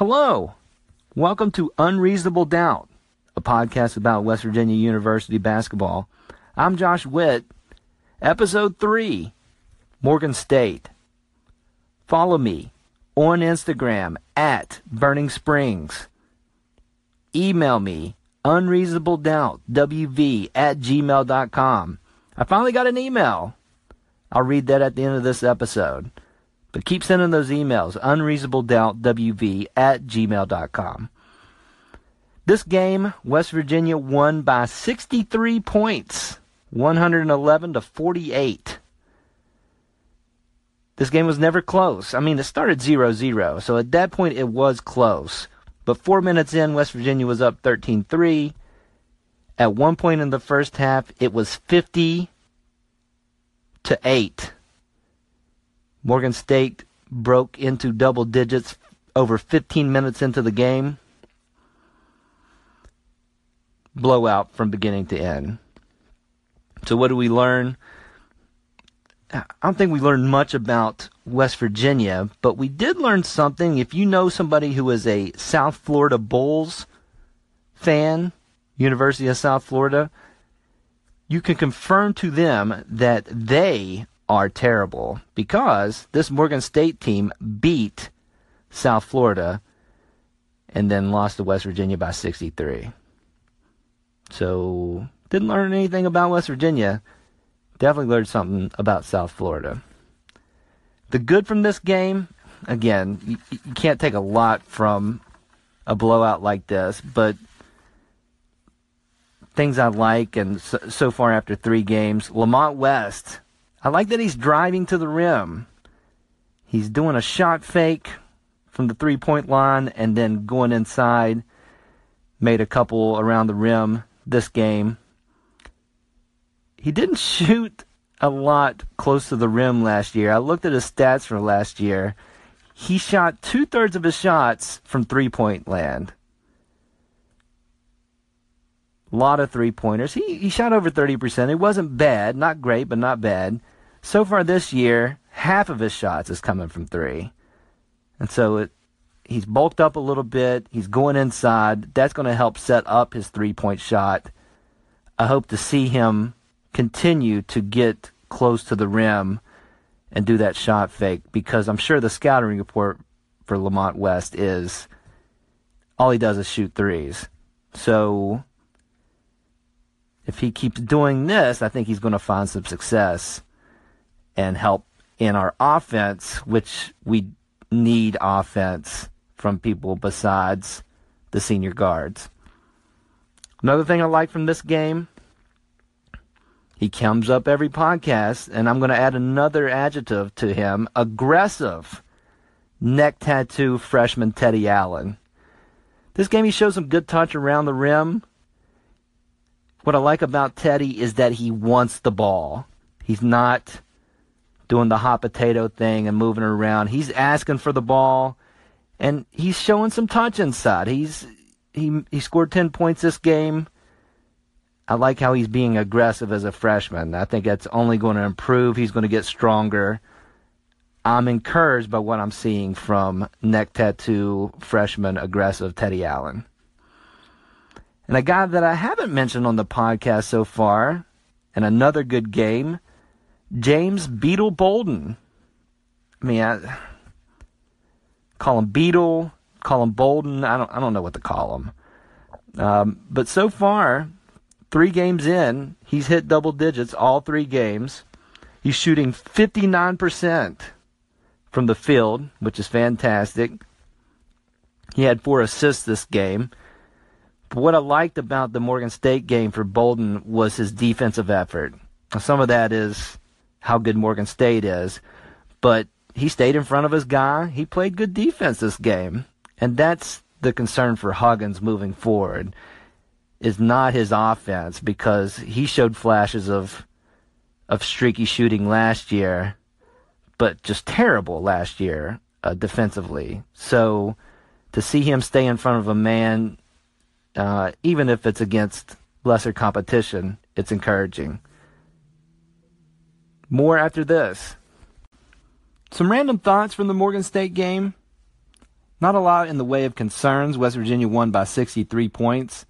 Hello. Welcome to Unreasonable Doubt, a podcast about West Virginia University basketball. I'm Josh Witt. Episode 3 Morgan State. Follow me on Instagram at Burning Springs. Email me unreasonabledoubtwv at gmail.com. I finally got an email. I'll read that at the end of this episode. But keep sending those emails unreasonabledoubtwv at gmail.com. This game, West Virginia won by 63 points, 111 to 48. This game was never close. I mean, it started 0 0, so at that point it was close. But four minutes in, West Virginia was up 13 3. At one point in the first half, it was 50 to 8. Morgan State broke into double digits over 15 minutes into the game. Blowout from beginning to end. So, what do we learn? I don't think we learned much about West Virginia, but we did learn something. If you know somebody who is a South Florida Bulls fan, University of South Florida, you can confirm to them that they are terrible because this Morgan State team beat South Florida and then lost to West Virginia by 63. So, didn't learn anything about West Virginia definitely learned something about South Florida. The good from this game, again, you, you can't take a lot from a blowout like this, but things I like, and so, so far after three games, Lamont West, I like that he's driving to the rim. He's doing a shot fake from the three point line and then going inside. Made a couple around the rim this game he didn't shoot a lot close to the rim last year. I looked at his stats for last year. He shot two thirds of his shots from three point land. A lot of three pointers. He, he shot over 30%. It wasn't bad. Not great, but not bad. So far this year, half of his shots is coming from three. And so it, he's bulked up a little bit. He's going inside. That's going to help set up his three point shot. I hope to see him continue to get close to the rim and do that shot fake because I'm sure the scouting report for Lamont West is all he does is shoot threes. So if he keeps doing this, I think he's going to find some success and help in our offense, which we need offense from people besides the senior guards. Another thing I like from this game he comes up every podcast, and I'm going to add another adjective to him aggressive. Neck tattoo freshman Teddy Allen. This game, he shows some good touch around the rim. What I like about Teddy is that he wants the ball. He's not doing the hot potato thing and moving around. He's asking for the ball, and he's showing some touch inside. He's he he scored ten points this game. I like how he's being aggressive as a freshman. I think that's only going to improve. He's going to get stronger. I'm encouraged by what I'm seeing from neck tattoo freshman aggressive Teddy Allen. And a guy that I haven't mentioned on the podcast so far, and another good game, James Beetle Bolden. I mean, I call him Beetle, call him Bolden. I don't, I don't know what to call him. Um, but so far, Three games in, he's hit double digits all three games. He's shooting 59% from the field, which is fantastic. He had four assists this game. But what I liked about the Morgan State game for Bolden was his defensive effort. Some of that is how good Morgan State is, but he stayed in front of his guy. He played good defense this game. And that's the concern for Huggins moving forward is not his offense because he showed flashes of of streaky shooting last year, but just terrible last year uh, defensively. So to see him stay in front of a man, uh, even if it's against lesser competition, it's encouraging. More after this. Some random thoughts from the Morgan State game. Not a lot in the way of concerns. West Virginia won by 63 points.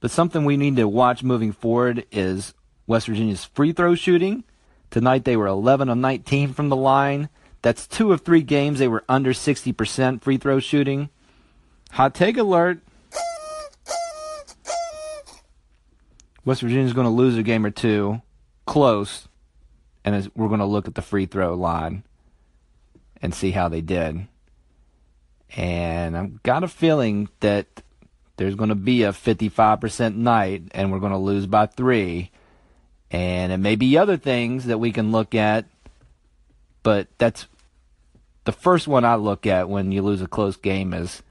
But something we need to watch moving forward is West Virginia's free throw shooting. Tonight they were 11 of 19 from the line. That's two of three games they were under 60% free throw shooting. Hot take alert. West Virginia's going to lose a game or two, close, and we're going to look at the free throw line and see how they did. And I've got a feeling that there's going to be a 55% night and we're going to lose by three. And it may be other things that we can look at, but that's the first one I look at when you lose a close game is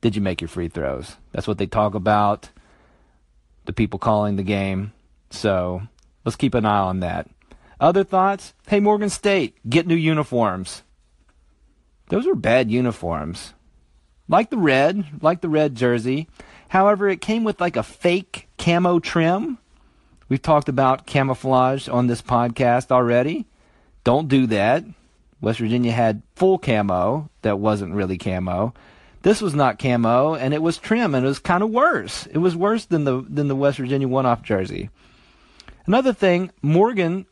did you make your free throws? That's what they talk about, the people calling the game. So let's keep an eye on that. Other thoughts? Hey, Morgan State, get new uniforms. Those were bad uniforms. Like the red, like the red jersey. However, it came with like a fake camo trim. We've talked about camouflage on this podcast already. Don't do that. West Virginia had full camo that wasn't really camo. This was not camo, and it was trim, and it was kind of worse. It was worse than the than the West Virginia one-off jersey. Another thing, Morgan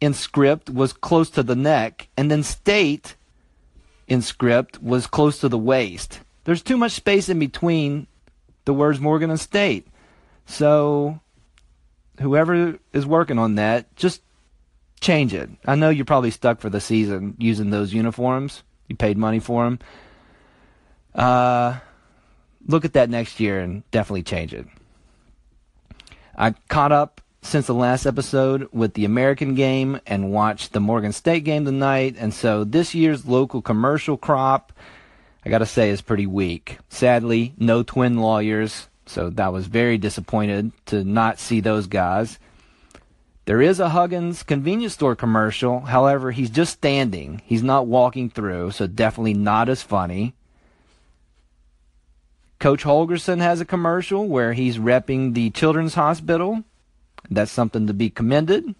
in script was close to the neck, and then State in script was close to the waist. There's too much space in between the words Morgan and State. So whoever is working on that, just change it. I know you're probably stuck for the season using those uniforms. You paid money for them. Uh, look at that next year and definitely change it. I caught up since the last episode with the American game and watched the Morgan State game tonight, and so this year's local commercial crop, I gotta say, is pretty weak. Sadly, no twin lawyers. So that was very disappointed to not see those guys. There is a Huggins convenience store commercial. However, he's just standing. He's not walking through, so definitely not as funny. Coach Holgorsen has a commercial where he's repping the Children's Hospital. That's something to be commended,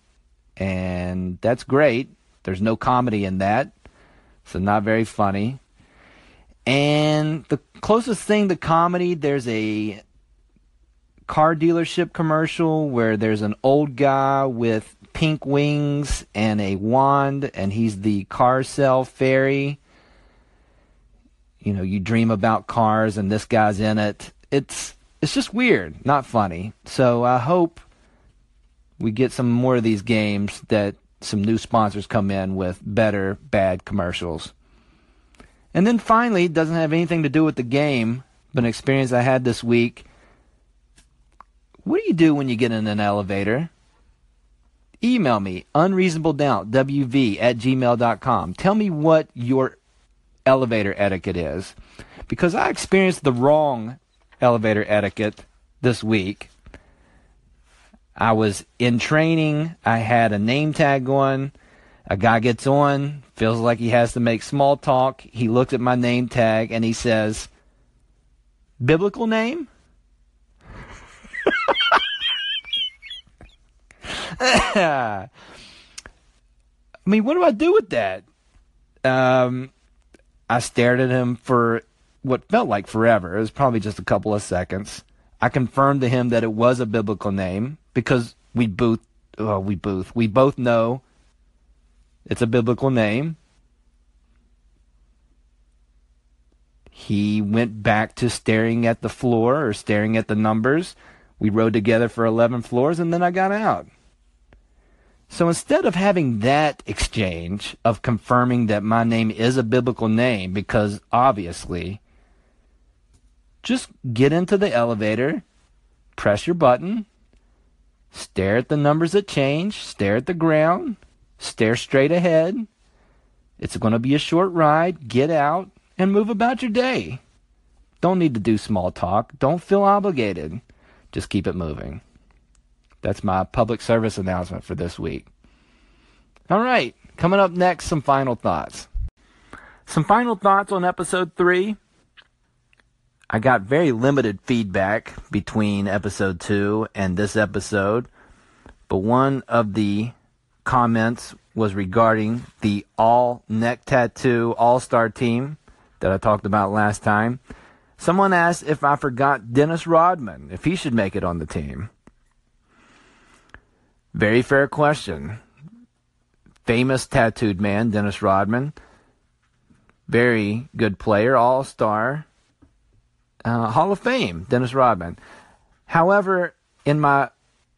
and that's great. There's no comedy in that, so not very funny. And the closest thing to comedy, there's a car dealership commercial where there's an old guy with pink wings and a wand, and he's the car sale fairy. You know, you dream about cars, and this guy's in it. It's it's just weird, not funny. So I hope we get some more of these games that some new sponsors come in with better bad commercials. And then finally, it doesn't have anything to do with the game, but an experience I had this week what do you do when you get in an elevator? Email me, unreasonabledoubt, at gmail.com. Tell me what your elevator etiquette is. Because I experienced the wrong elevator etiquette this week. I was in training. I had a name tag on. A guy gets on, feels like he has to make small talk. He looks at my name tag and he says, Biblical name? I mean, what do I do with that? Um, I stared at him for what felt like forever. It was probably just a couple of seconds. I confirmed to him that it was a biblical name because we both, oh, we both, we both know it's a biblical name. He went back to staring at the floor or staring at the numbers. We rode together for 11 floors and then I got out. So instead of having that exchange of confirming that my name is a biblical name, because obviously, just get into the elevator, press your button, stare at the numbers that change, stare at the ground, stare straight ahead. It's going to be a short ride, get out, and move about your day. Don't need to do small talk. Don't feel obligated. Just keep it moving. That's my public service announcement for this week. All right, coming up next, some final thoughts. Some final thoughts on episode three. I got very limited feedback between episode two and this episode, but one of the comments was regarding the all neck tattoo all star team that I talked about last time. Someone asked if I forgot Dennis Rodman, if he should make it on the team. Very fair question. Famous tattooed man, Dennis Rodman. Very good player, all star. Uh, Hall of Fame, Dennis Rodman. However, in my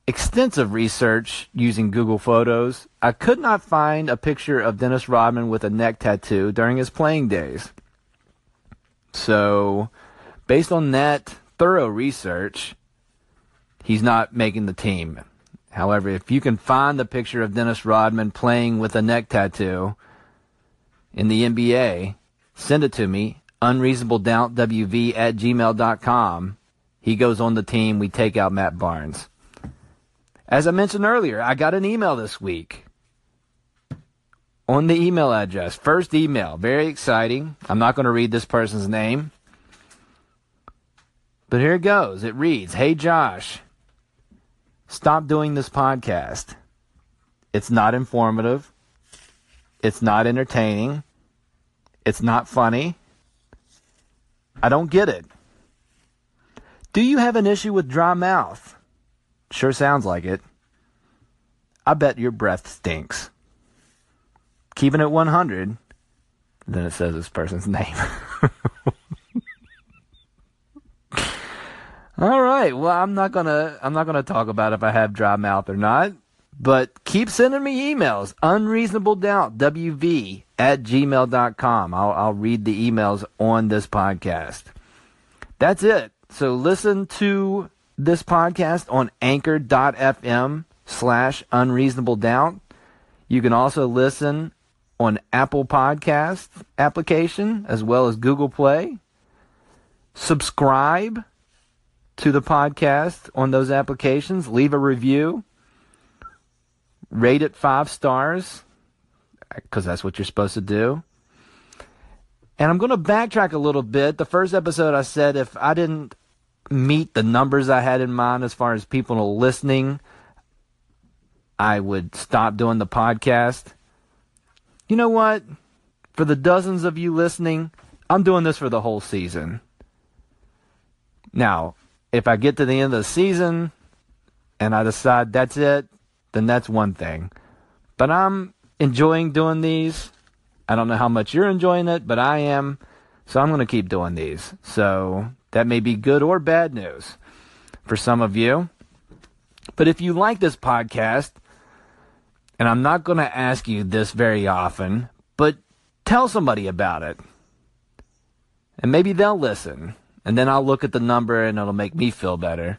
extensive research using Google Photos, I could not find a picture of Dennis Rodman with a neck tattoo during his playing days. So, based on that thorough research, he's not making the team. However, if you can find the picture of Dennis Rodman playing with a neck tattoo in the NBA, send it to me. UnreasonableDoubtWV at gmail.com. He goes on the team. We take out Matt Barnes. As I mentioned earlier, I got an email this week on the email address. First email. Very exciting. I'm not going to read this person's name. But here it goes. It reads Hey, Josh. Stop doing this podcast. It's not informative. It's not entertaining. It's not funny. I don't get it. Do you have an issue with dry mouth? Sure sounds like it. I bet your breath stinks. Keeping it 100, then it says this person's name. All right. Well, I'm not gonna I'm not gonna talk about if I have dry mouth or not. But keep sending me emails. Unreasonable doubt wv at gmail.com. I'll I'll read the emails on this podcast. That's it. So listen to this podcast on anchor.fm slash unreasonable doubt. You can also listen on Apple Podcast application as well as Google Play. Subscribe to the podcast on those applications. Leave a review. Rate it five stars because that's what you're supposed to do. And I'm going to backtrack a little bit. The first episode, I said if I didn't meet the numbers I had in mind as far as people listening, I would stop doing the podcast. You know what? For the dozens of you listening, I'm doing this for the whole season. Now, if I get to the end of the season and I decide that's it, then that's one thing. But I'm enjoying doing these. I don't know how much you're enjoying it, but I am. So I'm going to keep doing these. So that may be good or bad news for some of you. But if you like this podcast, and I'm not going to ask you this very often, but tell somebody about it. And maybe they'll listen and then I'll look at the number and it'll make me feel better.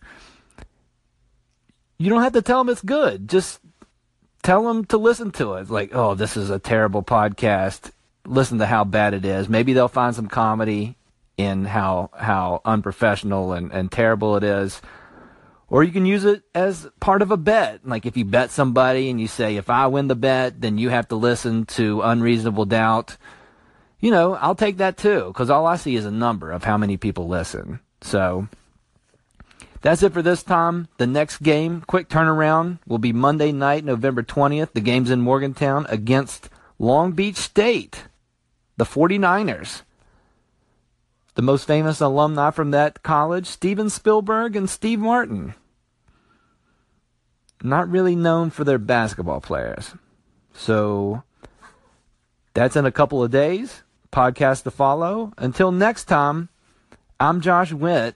You don't have to tell them it's good. Just tell them to listen to it. Like, oh, this is a terrible podcast. Listen to how bad it is. Maybe they'll find some comedy in how how unprofessional and, and terrible it is. Or you can use it as part of a bet. Like if you bet somebody and you say, if I win the bet, then you have to listen to Unreasonable Doubt you know, I'll take that too, because all I see is a number of how many people listen. So that's it for this time. The next game, quick turnaround, will be Monday night, November 20th. The game's in Morgantown against Long Beach State, the 49ers. The most famous alumni from that college, Steven Spielberg and Steve Martin. Not really known for their basketball players. So that's in a couple of days podcast to follow. Until next time, I'm Josh Witt.